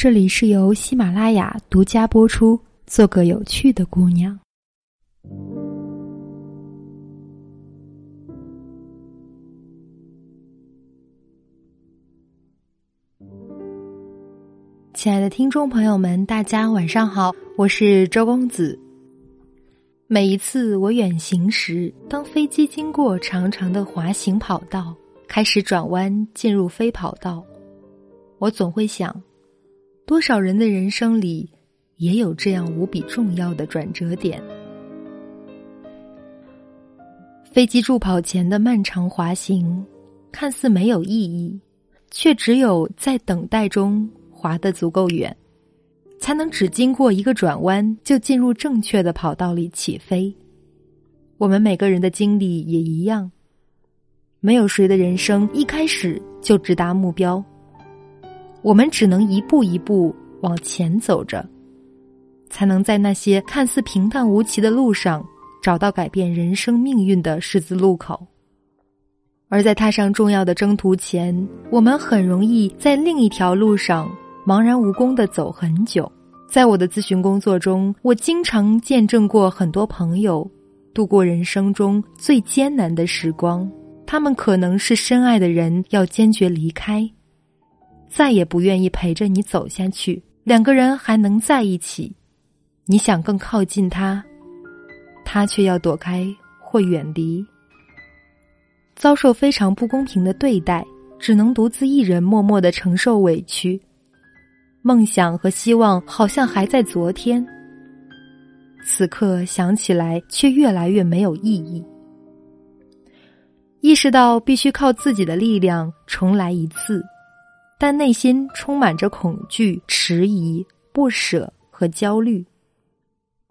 这里是由喜马拉雅独家播出。做个有趣的姑娘。亲爱的听众朋友们，大家晚上好，我是周公子。每一次我远行时，当飞机经过长长的滑行跑道，开始转弯进入飞跑道，我总会想。多少人的人生里，也有这样无比重要的转折点。飞机助跑前的漫长滑行，看似没有意义，却只有在等待中滑得足够远，才能只经过一个转弯就进入正确的跑道里起飞。我们每个人的经历也一样，没有谁的人生一开始就直达目标。我们只能一步一步往前走着，才能在那些看似平淡无奇的路上找到改变人生命运的十字路口。而在踏上重要的征途前，我们很容易在另一条路上茫然无功的走很久。在我的咨询工作中，我经常见证过很多朋友度过人生中最艰难的时光，他们可能是深爱的人要坚决离开。再也不愿意陪着你走下去，两个人还能在一起，你想更靠近他，他却要躲开或远离，遭受非常不公平的对待，只能独自一人默默的承受委屈。梦想和希望好像还在昨天，此刻想起来却越来越没有意义。意识到必须靠自己的力量重来一次。但内心充满着恐惧、迟疑、不舍和焦虑，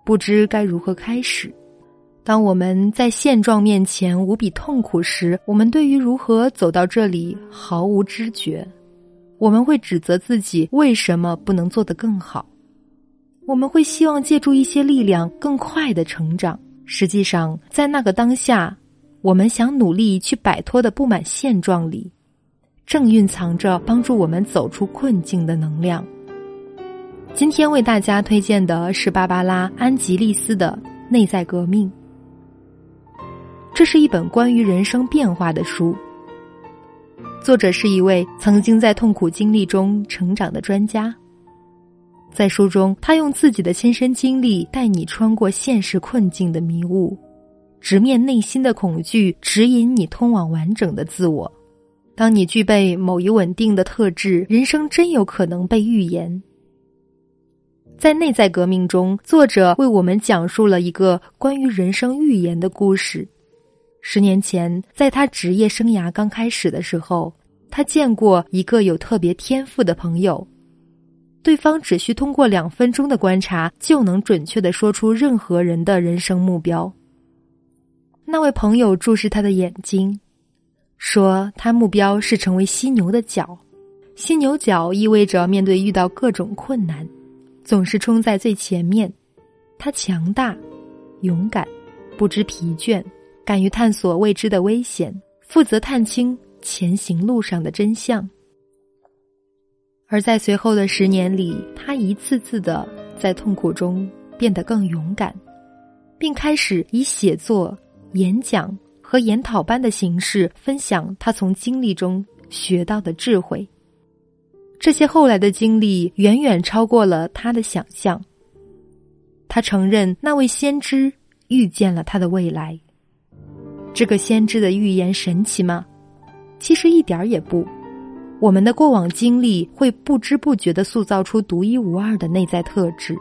不知该如何开始。当我们在现状面前无比痛苦时，我们对于如何走到这里毫无知觉。我们会指责自己为什么不能做得更好。我们会希望借助一些力量更快的成长。实际上，在那个当下，我们想努力去摆脱的不满现状里。正蕴藏着帮助我们走出困境的能量。今天为大家推荐的是芭芭拉·安吉丽斯的《内在革命》。这是一本关于人生变化的书。作者是一位曾经在痛苦经历中成长的专家。在书中，他用自己的亲身经历带你穿过现实困境的迷雾，直面内心的恐惧，指引你通往完整的自我。当你具备某一稳定的特质，人生真有可能被预言。在内在革命中，作者为我们讲述了一个关于人生预言的故事。十年前，在他职业生涯刚开始的时候，他见过一个有特别天赋的朋友，对方只需通过两分钟的观察，就能准确的说出任何人的人生目标。那位朋友注视他的眼睛。说他目标是成为犀牛的角，犀牛角意味着面对遇到各种困难，总是冲在最前面。他强大、勇敢、不知疲倦，敢于探索未知的危险，负责探清前行路上的真相。而在随后的十年里，他一次次的在痛苦中变得更勇敢，并开始以写作、演讲。和研讨班的形式分享他从经历中学到的智慧。这些后来的经历远远超过了他的想象。他承认那位先知预见了他的未来。这个先知的预言神奇吗？其实一点儿也不。我们的过往经历会不知不觉的塑造出独一无二的内在特质。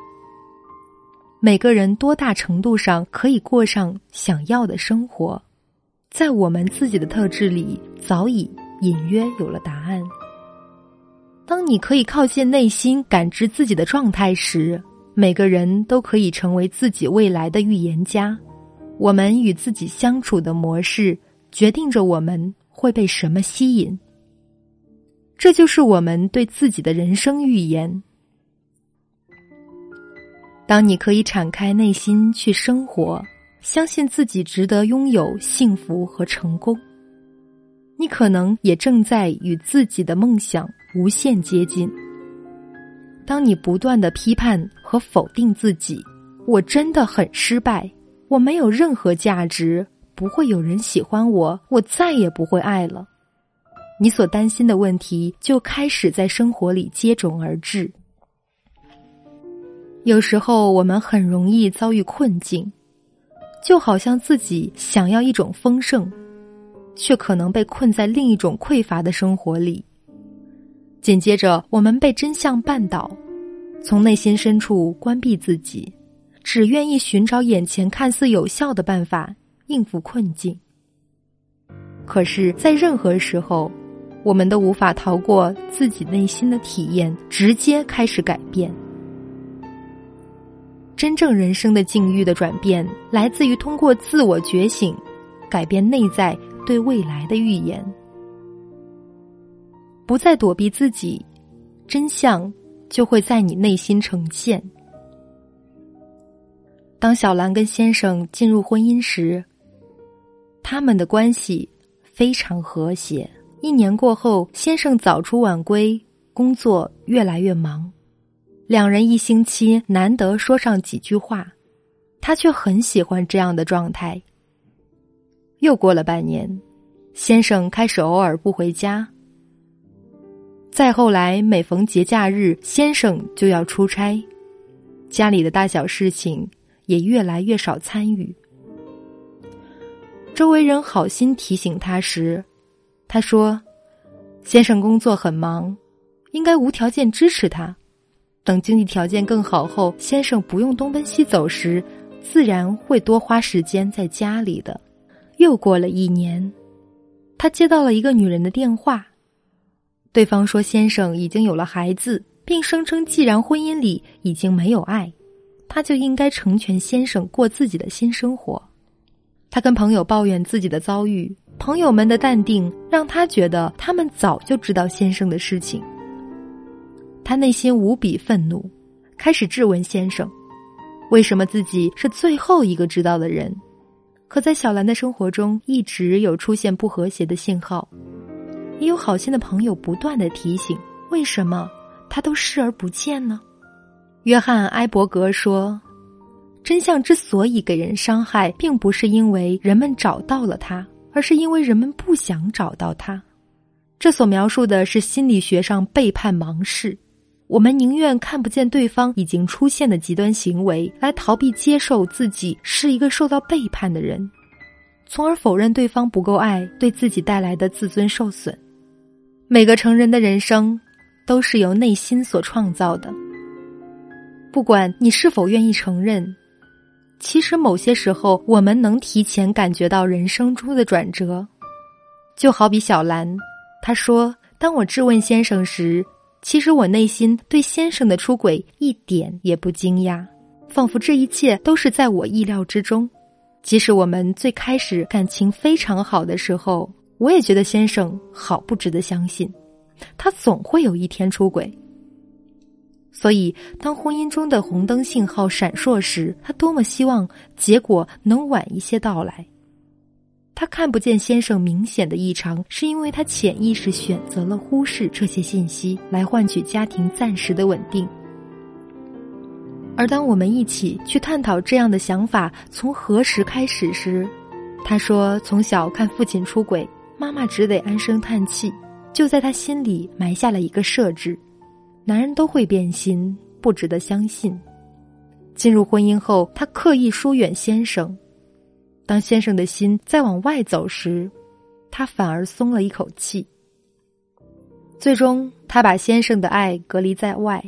每个人多大程度上可以过上想要的生活？在我们自己的特质里，早已隐约有了答案。当你可以靠近内心感知自己的状态时，每个人都可以成为自己未来的预言家。我们与自己相处的模式，决定着我们会被什么吸引。这就是我们对自己的人生预言。当你可以敞开内心去生活。相信自己值得拥有幸福和成功，你可能也正在与自己的梦想无限接近。当你不断的批判和否定自己，我真的很失败，我没有任何价值，不会有人喜欢我，我再也不会爱了。你所担心的问题就开始在生活里接踵而至。有时候我们很容易遭遇困境，就好像自己想要一种丰盛，却可能被困在另一种匮乏的生活里。紧接着，我们被真相绊倒，从内心深处关闭自己，只愿意寻找眼前看似有效的办法应付困境。可是，在任何时候，我们都无法逃过自己内心的体验，直接开始改变。真正人生的境遇的转变，来自于通过自我觉醒，改变内在对未来的预言。不再躲避自己，真相就会在你内心呈现。当小兰跟先生进入婚姻时，他们的关系非常和谐。一年过后，先生早出晚归，工作越来越忙，两人一星期难得说上几句话，他却很喜欢这样的状态。又过了半年，先生开始偶尔不回家。再后来，每逢节假日，先生就要出差，家里的大小事情也越来越少参与。周围人好心提醒他时，他说：“先生工作很忙，应该无条件支持他。等经济条件更好后，先生不用东奔西走时，自然会多花时间在家里的。”又过了一年，他接到了一个女人的电话。对方说：“先生已经有了孩子，并声称，既然婚姻里已经没有爱，他就应该成全先生过自己的新生活。”他跟朋友抱怨自己的遭遇，朋友们的淡定让他觉得他们早就知道先生的事情。他内心无比愤怒，开始质问先生：“为什么自己是最后一个知道的人？”可在小兰的生活中，一直有出现不和谐的信号。也有好心的朋友不断的提醒：为什么他都视而不见呢？约翰·埃伯格说：“真相之所以给人伤害，并不是因为人们找到了它，而是因为人们不想找到它。这所描述的是心理学上背叛盲视。我们宁愿看不见对方已经出现的极端行为，来逃避接受自己是一个受到背叛的人，从而否认对方不够爱对自己带来的自尊受损。”每个成人的人生，都是由内心所创造的。不管你是否愿意承认，其实某些时候，我们能提前感觉到人生中的转折。就好比小兰，她说：“当我质问先生时，其实我内心对先生的出轨一点也不惊讶，仿佛这一切都是在我意料之中。即使我们最开始感情非常好的时候。”我也觉得先生好不值得相信，他总会有一天出轨。所以，当婚姻中的红灯信号闪烁时，他多么希望结果能晚一些到来。他看不见先生明显的异常，是因为他潜意识选择了忽视这些信息，来换取家庭暂时的稳定。而当我们一起去探讨这样的想法从何时开始时，他说：“从小看父亲出轨。”妈妈只得唉声叹气，就在他心里埋下了一个设置：男人都会变心，不值得相信。进入婚姻后，他刻意疏远先生。当先生的心再往外走时，他反而松了一口气。最终，他把先生的爱隔离在外，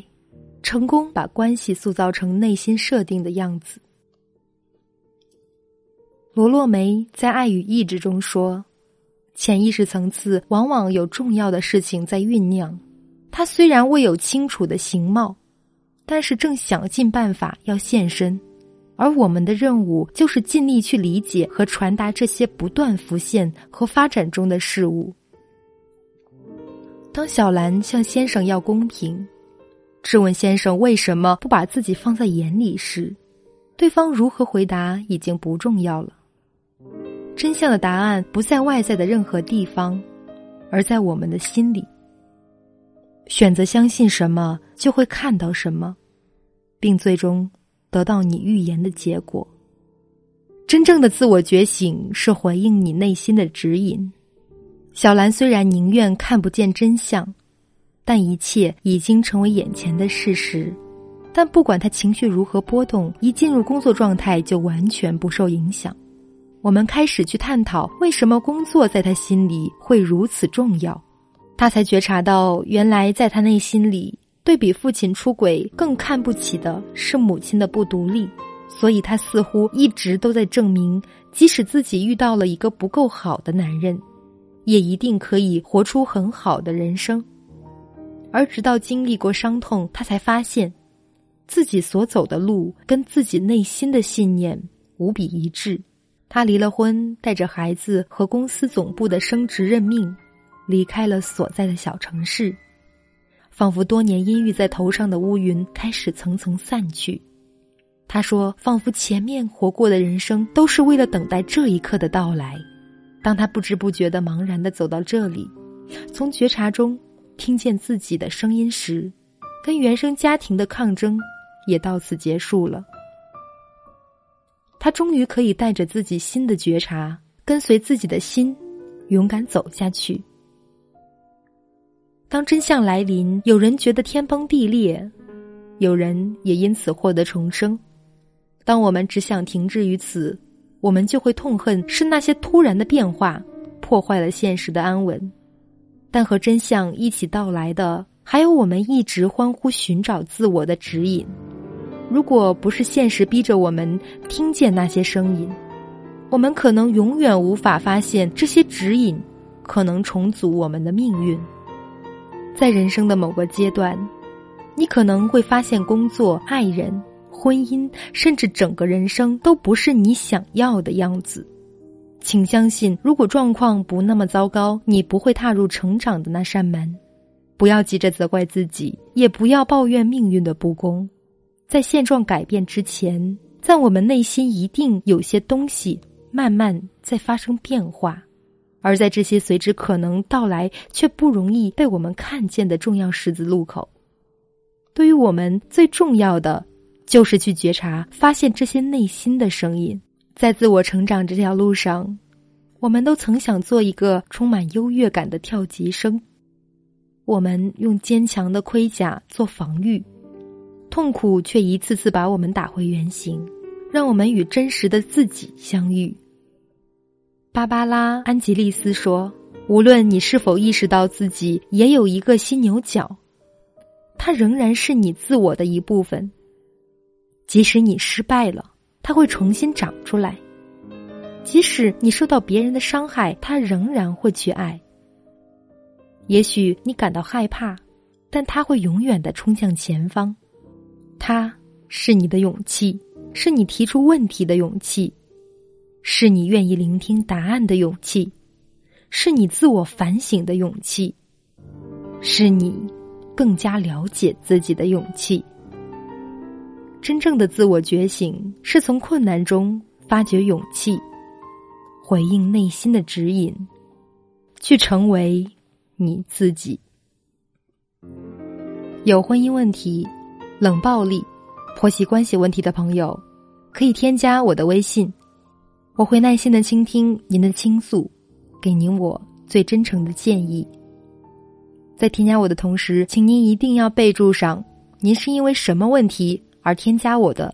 成功把关系塑造成内心设定的样子。罗洛梅在《爱与意志》中说。潜意识层次往往有重要的事情在酝酿，它虽然未有清楚的形貌，但是正想尽办法要现身，而我们的任务就是尽力去理解和传达这些不断浮现和发展中的事物。当小兰向先生要公平，质问先生为什么不把自己放在眼里时，对方如何回答已经不重要了。真相的答案不在外在的任何地方，而在我们的心里。选择相信什么，就会看到什么，并最终得到你预言的结果。真正的自我觉醒是回应你内心的指引。小兰虽然宁愿看不见真相，但一切已经成为眼前的事实。但不管他情绪如何波动，一进入工作状态就完全不受影响。我们开始去探讨为什么工作在他心里会如此重要，他才觉察到，原来在他内心里，对比父亲出轨更看不起的是母亲的不独立，所以他似乎一直都在证明，即使自己遇到了一个不够好的男人，也一定可以活出很好的人生。而直到经历过伤痛，他才发现。自己所走的路跟自己内心的信念无比一致。他离了婚，带着孩子和公司总部的升职任命，离开了所在的小城市，仿佛多年阴郁在头上的乌云开始层层散去。他说：“仿佛前面活过的人生都是为了等待这一刻的到来。”当他不知不觉的茫然的走到这里，从觉察中听见自己的声音时，跟原生家庭的抗争。也到此结束了。他终于可以带着自己新的觉察，跟随自己的心，勇敢走下去。当真相来临，有人觉得天崩地裂，有人也因此获得重生。当我们只想停滞于此，我们就会痛恨是那些突然的变化破坏了现实的安稳。但和真相一起到来的，还有我们一直欢呼寻找自我的指引。如果不是现实逼着我们听见那些声音，我们可能永远无法发现这些指引可能重组我们的命运。在人生的某个阶段，你可能会发现工作、爱人、婚姻，甚至整个人生都不是你想要的样子。请相信，如果状况不那么糟糕，你不会踏入成长的那扇门。不要急着责怪自己，也不要抱怨命运的不公。在现状改变之前，在我们内心一定有些东西慢慢在发生变化，而在这些随之可能到来却不容易被我们看见的重要十字路口，对于我们最重要的就是去觉察、发现这些内心的声音。在自我成长这条路上，我们都曾想做一个充满优越感的跳级生，我们用坚强的盔甲做防御。痛苦却一次次把我们打回原形，让我们与真实的自己相遇。芭芭拉·安吉丽斯说：“无论你是否意识到自己也有一个犀牛角，它仍然是你自我的一部分。即使你失败了，它会重新长出来；即使你受到别人的伤害，它仍然会去爱。也许你感到害怕，但它会永远的冲向前方。”它是你的勇气，是你提出问题的勇气，是你愿意聆听答案的勇气，是你自我反省的勇气，是你更加了解自己的勇气。真正的自我觉醒，是从困难中发掘勇气，回应内心的指引，去成为你自己。有婚姻问题。冷暴力、婆媳关系问题的朋友，可以添加我的微信，我会耐心的倾听您的倾诉，给您我最真诚的建议。在添加我的同时，请您一定要备注上您是因为什么问题而添加我的，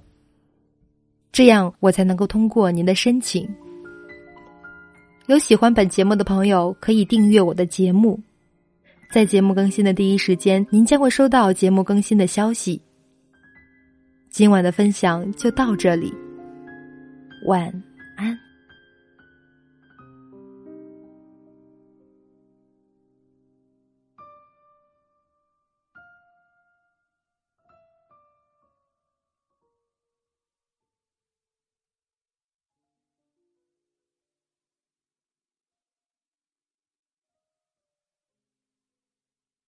这样我才能够通过您的申请。有喜欢本节目的朋友，可以订阅我的节目，在节目更新的第一时间，您将会收到节目更新的消息。今晚的分享就到这里，晚。